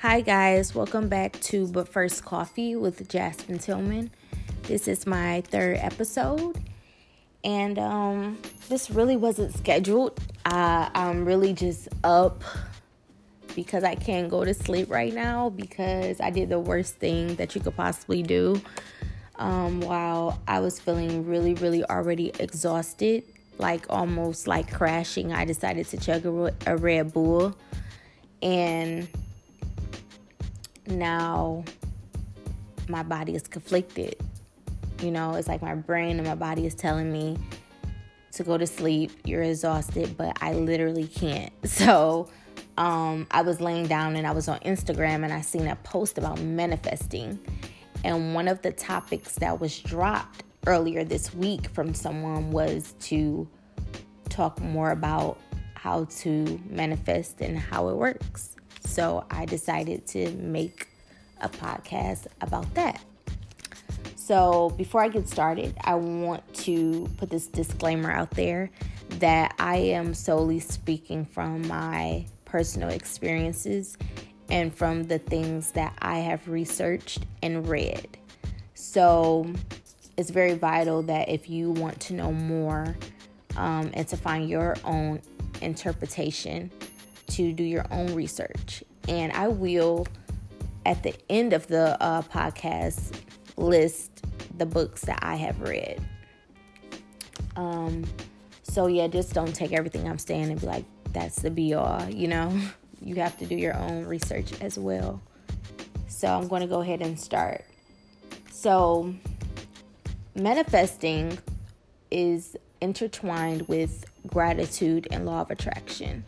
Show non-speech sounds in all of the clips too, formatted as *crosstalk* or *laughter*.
Hi, guys. Welcome back to But First Coffee with Jasmine Tillman. This is my third episode, and um, this really wasn't scheduled. Uh, I'm really just up because I can't go to sleep right now because I did the worst thing that you could possibly do. Um, while I was feeling really, really already exhausted, like almost like crashing, I decided to chug a, a Red Bull. And now my body is conflicted. You know, it's like my brain and my body is telling me to go to sleep, you're exhausted, but I literally can't. *laughs* So, um, I was laying down and I was on Instagram and I seen a post about manifesting. And one of the topics that was dropped earlier this week from someone was to talk more about how to manifest and how it works. So I decided to make a podcast about that. So before I get started, I want to put this disclaimer out there that I am solely speaking from my personal experiences and from the things that I have researched and read. So it's very vital that if you want to know more um, and to find your own interpretation, to do your own research. And I will, at the end of the uh, podcast, list the books that I have read. Um, so yeah, just don't take everything I'm saying and be like, that's the be all, you know? *laughs* You have to do your own research as well. So I'm going to go ahead and start. So, manifesting is intertwined with gratitude and law of attraction.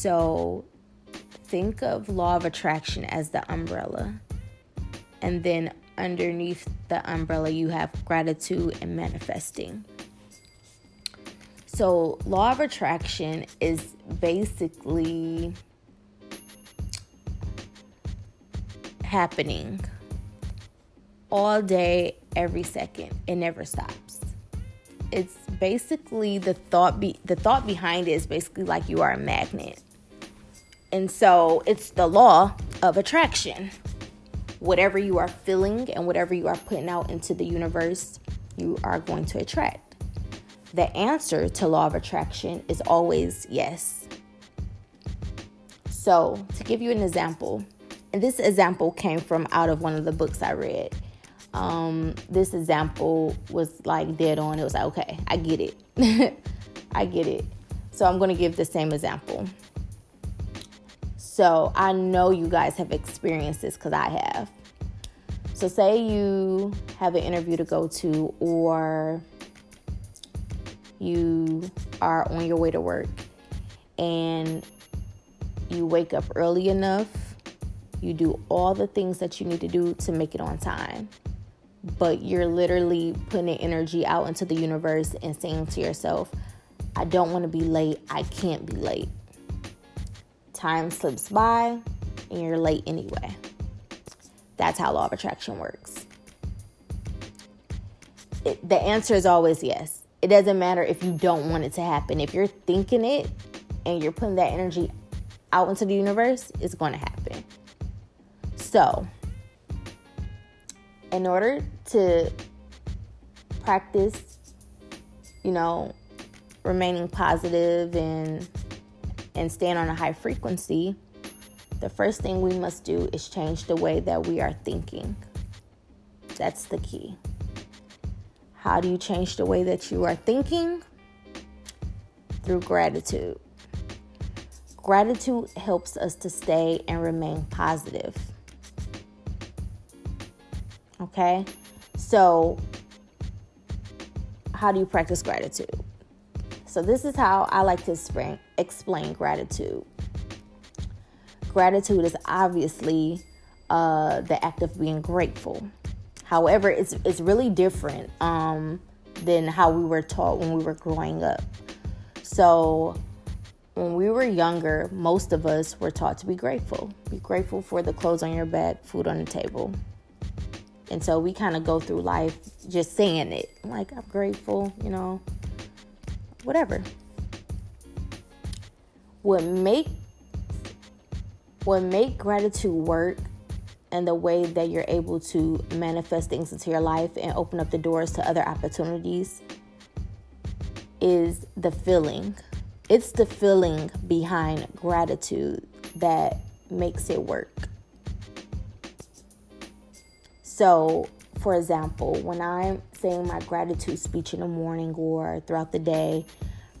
So, think of law of attraction as the umbrella. And then underneath the umbrella, you have gratitude and manifesting. So, law of attraction is basically happening all day, every second. It never stops. It's basically the thought be- the thought behind it is basically like you are a magnet. And so it's the law of attraction. Whatever you are feeling and whatever you are putting out into the universe, you are going to attract. The answer to law of attraction is always yes. So, to give you an example, and this example came from out of one of the books I read. Um, this example was like dead on. It was like, okay, I get it. *laughs* I get it. So I'm going to give the same example. So I know you guys have experienced this because I have. So, say you have an interview to go to, or you are on your way to work and you wake up early enough, you do all the things that you need to do to make it on time, but you're literally putting energy out into the universe and saying to yourself, I don't want to be late, I can't be late time slips by and you're late anyway. That's how law of attraction works. It, the answer is always yes. It doesn't matter if you don't want it to happen. If you're thinking it and you're putting that energy out into the universe, it's going to happen. So, in order to practice, you know, remaining positive and and stand on a high frequency, the first thing we must do is change the way that we are thinking. That's the key. How do you change the way that you are thinking? Through gratitude. Gratitude helps us to stay and remain positive. Okay? So, how do you practice gratitude? So, this is how I like to explain, gratitude. Gratitude is obviously uh, the act of being grateful. However, it's, it's really different um, than how we were taught when we were growing up. So, when we were younger, most of us were taught to be grateful. Be grateful for the clothes on your back, food on the table. And so we kind of go through life just saying it. Like, I'm grateful, you know, whatever. What make what make gratitude work and the way that you're able to manifest things into your life and open up the doors to other opportunities is the feeling. It's the feeling behind gratitude that makes it work. So, for example, when I'm saying my gratitude speech in the morning or throughout the day,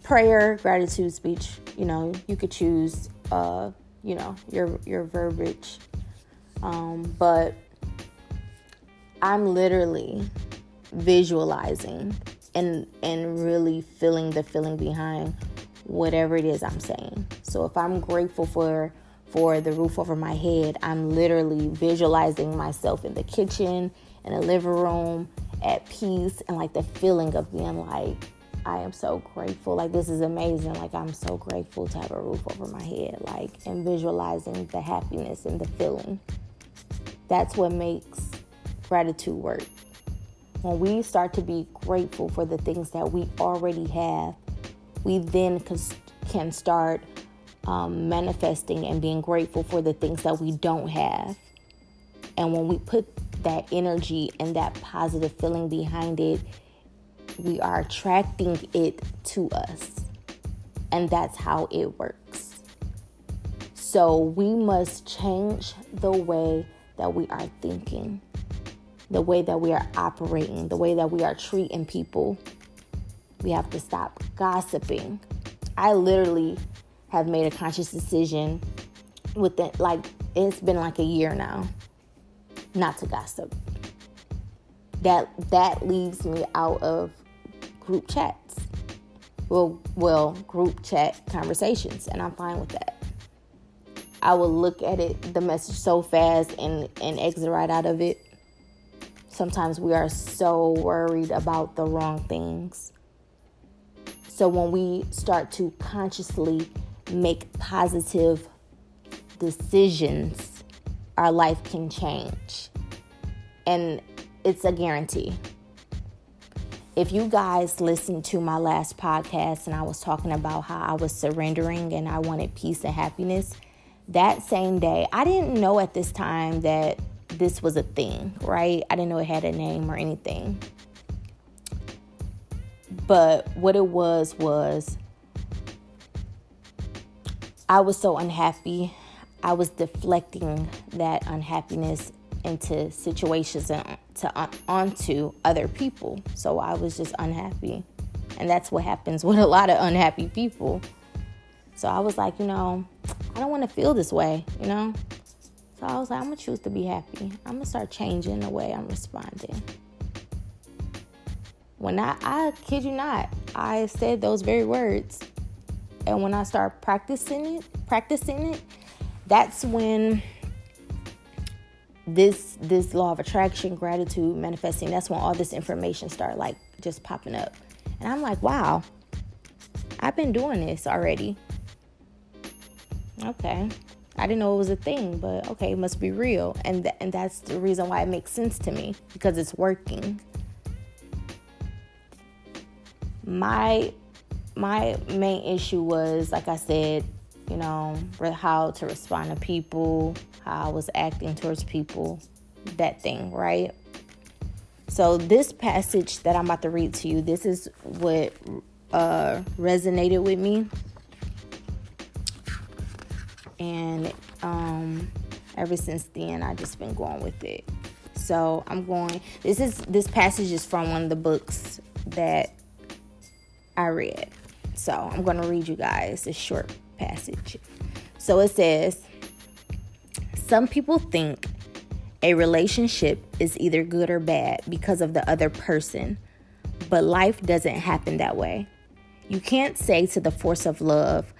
prayer, gratitude speech, you know, you could choose uh, you know, your your verbiage. Um, but I'm literally visualizing and and really feeling the feeling behind whatever it is I'm saying. So if I'm grateful for for the roof over my head, I'm literally visualizing myself in the kitchen, in the living room, at peace, and like the feeling of being like, I am so grateful. Like, this is amazing. Like, I'm so grateful to have a roof over my head. Like, and visualizing the happiness and the feeling. That's what makes gratitude work. When we start to be grateful for the things that we already have, we then can start um, manifesting and being grateful for the things that we don't have. And when we put that energy and that positive feeling behind it, we are attracting it to us. And that's how it works. So we must change the way that we are thinking, the way that we are operating, the way that we are treating people. We have to stop gossiping. I literally have made a conscious decision within like it's been like a year now not to gossip. That that leaves me out of group chats. Well, well, group chat conversations, and I'm fine with that. I will look at it, the message so fast and, and exit right out of it. Sometimes we are so worried about the wrong things. So when we start to consciously make positive decisions, our life can change. And it's a guarantee if you guys listened to my last podcast and I was talking about how I was surrendering and I wanted peace and happiness, that same day, I didn't know at this time that this was a thing, right? I didn't know it had a name or anything. But what it was was I was so unhappy. I was deflecting that unhappiness into situations and to uh, onto other people. So I was just unhappy. And that's what happens *laughs* with a lot of unhappy people. So I was like, you know, I don't want to feel this way, you know? So I was like, I'm going to choose to be happy. I'm going to start changing the way I'm responding. When I, I kid you not, I said those very words. And when I start practicing it, practicing it, that's when this this law of attraction gratitude manifesting that's when all this information start like just popping up. And i'm like wow i've been doing this already. Okay. I didn't know it was a thing but okay it must be real. And th- and that's the reason why it makes sense to me because it's working. My my main issue was like i said you know how to respond to people how I was acting towards people, that thing, right? So, this passage that I'm about to read to you, this is what uh, resonated with me. And um, ever since then, I just been going with it. So I'm going. This is this passage is from one of the books that I read. So I'm going to read you guys a short passage. So it says, some people think a relationship is either good or bad because of the other person, but life doesn't happen that way. You can't say to the force of love,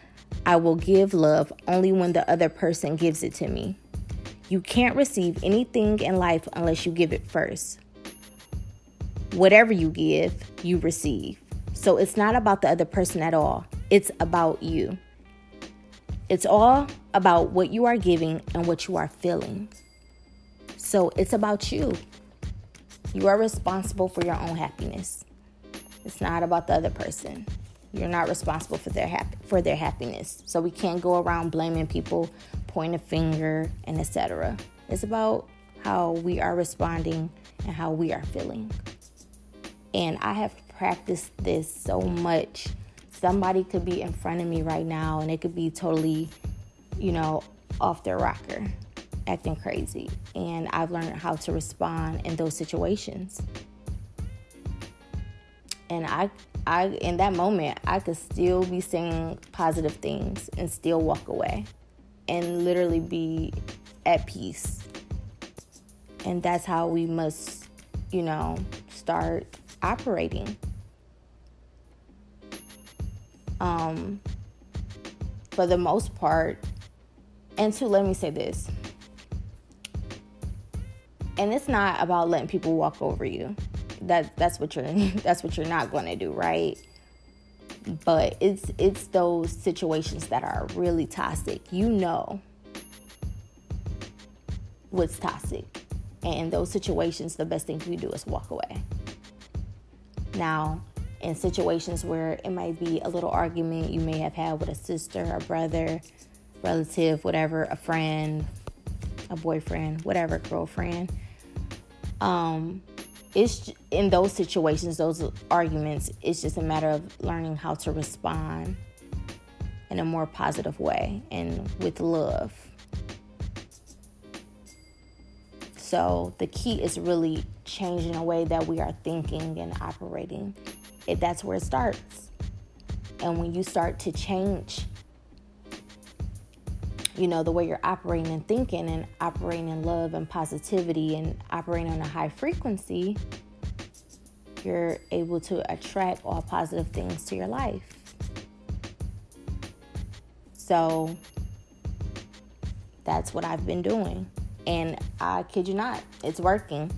I will give love only when the other person gives it to me. You can't receive anything in life unless you give it first. Whatever you give, you receive. So it's not about the other person at all, it's about you. It's all about what you are giving and what you are feeling. So it's about you. You are responsible for your own happiness. It's not about the other person. You're not responsible for their hap- for their happiness. So we can't go around blaming people point a finger, and etc. It's about how we are responding and how we are feeling. And I have practiced this so much. Somebody could be in front of me right now and it could be totally, you know, off their rocker, acting crazy. And I've learned how to respond in those situations. And I I in that moment I could still be saying positive things and still walk away and literally be at peace. And that's how we must, you know, start operating. Um, for the most part, and to let me say this, and it's not about letting people walk over you. That that's what you're *laughs* that's what you're not going to do, right? But it's it's those situations that are really toxic. You know what's toxic. And in those situations, the best thing you do is walk away. Now, in situations where it might be a little argument you may have had with a sister, a brother, relative, whatever, a friend, a boyfriend, whatever, girlfriend. Um, it's in those situations, those arguments, it's just a matter of learning how to respond in a more positive way and with love. So the key is really changing the way that we are thinking and operating. That's where it starts. And when you start to change, you know, the way you're operating and thinking and operating in love and positivity and operating on a high frequency, you're able to attract all positive things to your life. So that's what I've been doing and I kid you not, it's working.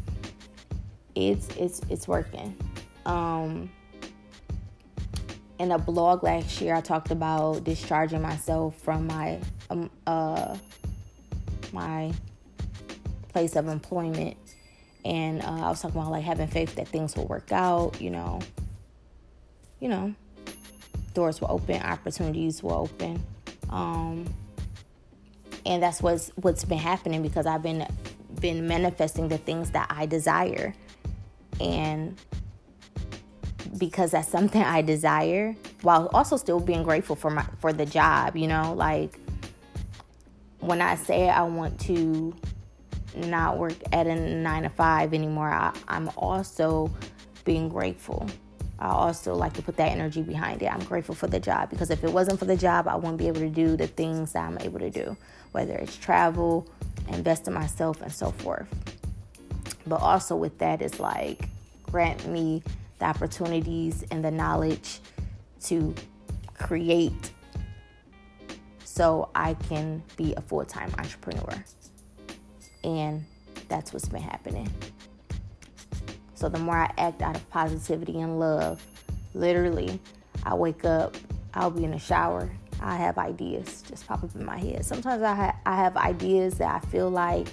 It's it's it's working. Um, in a blog last year, I talked about discharging myself from my um, uh, my place of employment, and uh, I was talking about like having faith that things will work out. You know, you know, doors will open, opportunities will open. Um, and that's what's what's been happening because I've been been manifesting the things that I desire and because that's something I desire while also still being grateful for my for the job you know like when I say I want to not work at a nine to five anymore I, I'm also being grateful I also like to put that energy behind it. I'm grateful for the job because if it wasn't for the job, I wouldn't be able to do the things that I'm able to do, whether it's travel, invest in myself, and so forth. But also with that is like grant me the opportunities and the knowledge to create so I can be a full time entrepreneur. And that's what's been happening. So the more I act out of positivity and love, literally, I wake up, I'll be in the shower, I have ideas just pop up in my head. Sometimes I, ha- I have ideas that I feel like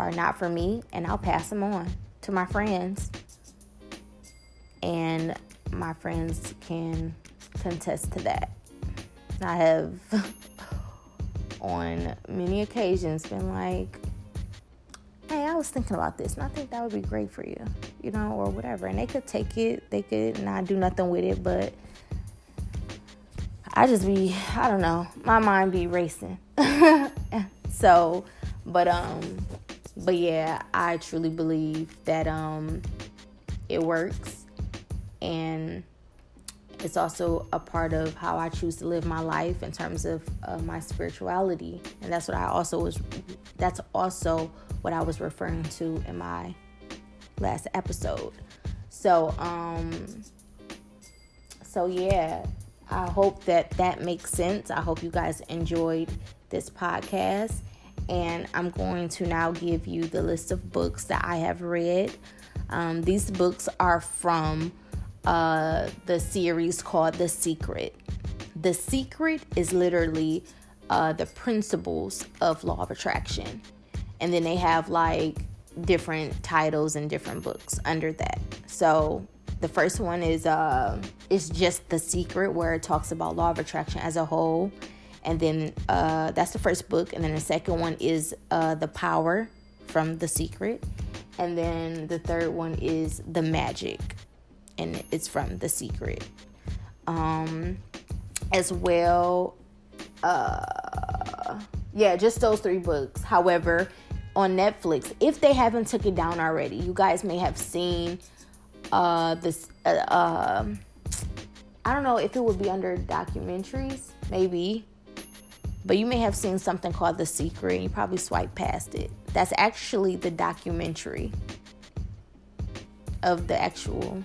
are not for me, and I'll pass them on to my friends. And my friends can contest to that. I have *laughs* on many occasions been like, hey, I was thinking about this and I think that would be great for you, you know, or whatever. And they could take it, they could not do nothing with it, but I just be, I don't know, my mind be racing. *laughs* so, but, um, but yeah, I truly believe that, um, it works and it's also a part of how I choose to live my life in terms of uh, my spirituality. And that's what I also was, that's also what I was referring to in my last episode. So, um, so yeah, I hope that that makes sense. I hope you guys enjoyed this podcast. And I'm going to now give you the list of books that I have read. Um, these books are from uh, the series called The Secret. The Secret is literally uh, the principles of law of attraction. And then they have like different titles and different books under that. So the first one is uh, it's just The Secret, where it talks about law of attraction as a whole. And then uh, that's the first book. And then the second one is uh, The Power from The Secret. And then the third one is The Magic, and it's from The Secret. Um, as well, uh, yeah, just those three books. However, on Netflix, if they haven't took it down already, you guys may have seen uh, this. Uh, uh, I don't know if it would be under documentaries, maybe, but you may have seen something called The Secret, and you probably swipe past it. That's actually the documentary of the actual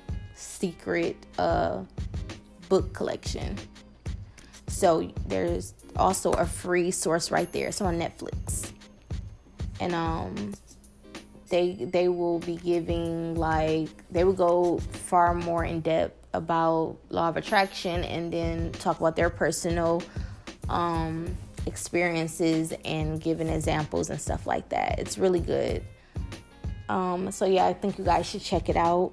secret uh, book collection. So there's also a free source right there. It's on Netflix. And um they they will be giving like they will go far more in depth about law of attraction and then talk about their personal um experiences and giving examples and stuff like that. It's really good. Um, so yeah, I think you guys should check it out.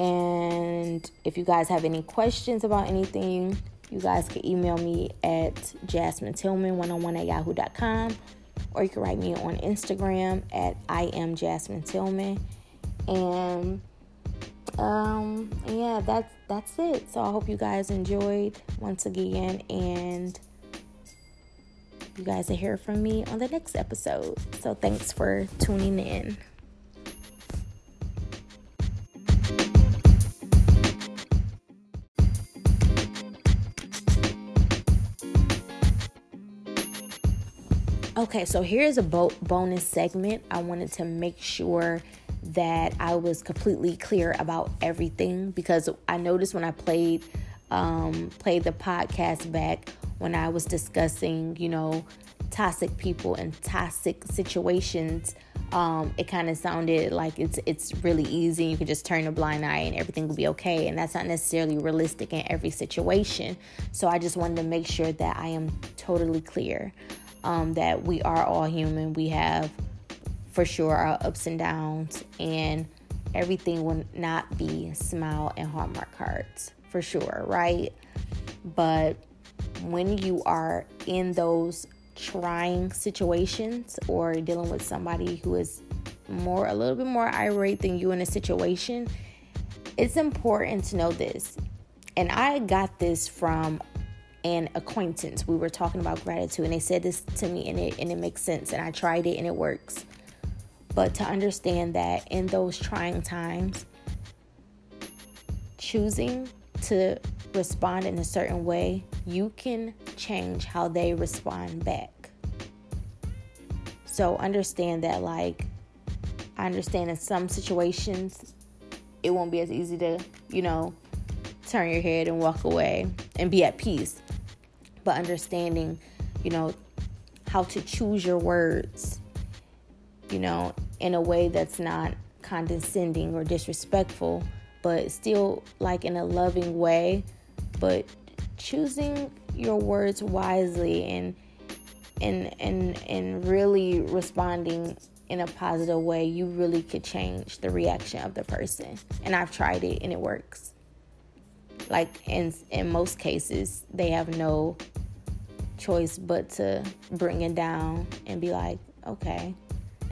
And if you guys have any questions about anything, you guys can email me at Jasmine Tillman 101 at yahoo.com or you can write me on Instagram at I am Jasmine Tillman. And um yeah, that's that's it. So I hope you guys enjoyed once again and you guys will hear from me on the next episode. So thanks for tuning in. Okay, so here's a bo- bonus segment. I wanted to make sure that I was completely clear about everything because I noticed when I played um, played the podcast back when I was discussing, you know, toxic people and toxic situations. Um, it kind of sounded like it's it's really easy. You can just turn a blind eye and everything will be okay. And that's not necessarily realistic in every situation. So I just wanted to make sure that I am totally clear um, that we are all human. We have for sure our ups and downs, and everything will not be smile and hallmark cards for sure, right? But when you are in those trying situations or dealing with somebody who is more a little bit more irate than you in a situation, it's important to know this. And I got this from an acquaintance. We were talking about gratitude and they said this to me and it and it makes sense and I tried it and it works. But to understand that in those trying times, choosing to respond in a certain way, you can change how they respond back. So understand that, like, I understand in some situations it won't be as easy to, you know, turn your head and walk away and be at peace. But understanding, you know, how to choose your words, you know, in a way that's not condescending or disrespectful, but still like in a loving way but choosing your words wisely and and and and really responding in a positive way, you really could change the reaction of the person. And I've tried it and it works. Like in in most cases, they have no choice but to bring it down and be like, okay.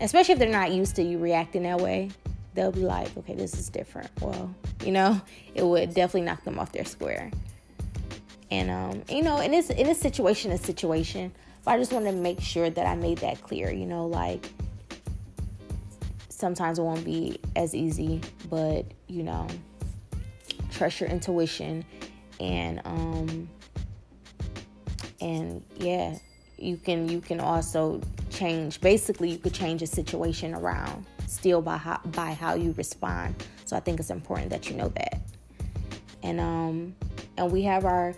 Especially if they're not used to you reacting that way, they'll be like, okay, this is different. Well, you know, *laughs* it would definitely knock them off their square. And um, you know, in this in this situation, a situation. But I just want to make sure that I made that clear. You know, like sometimes it won't be as easy, but you know, trust your intuition and um and yeah, you can you can also change. Basically, you could change a situation around still by how by how you respond. So I think it's important that you know that. And um and we have our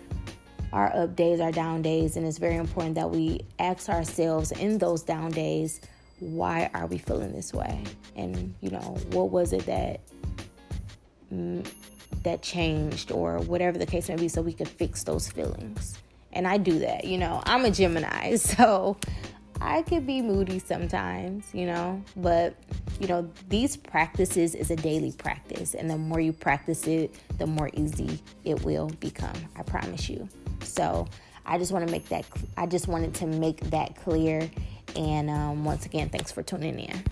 our up days, our down days, and it's very important that we ask ourselves in those down days, why are we feeling this way? And you know, what was it that mm, that changed, or whatever the case may be, so we could fix those feelings. And I do that, you know. I'm a Gemini, *laughs* so I could be moody sometimes, you know, but you know, these practices is a daily practice, and the more you practice it, the more easy it will become. I promise you. So I just want to make that. I just wanted to make that clear. And um, once again, thanks for tuning in.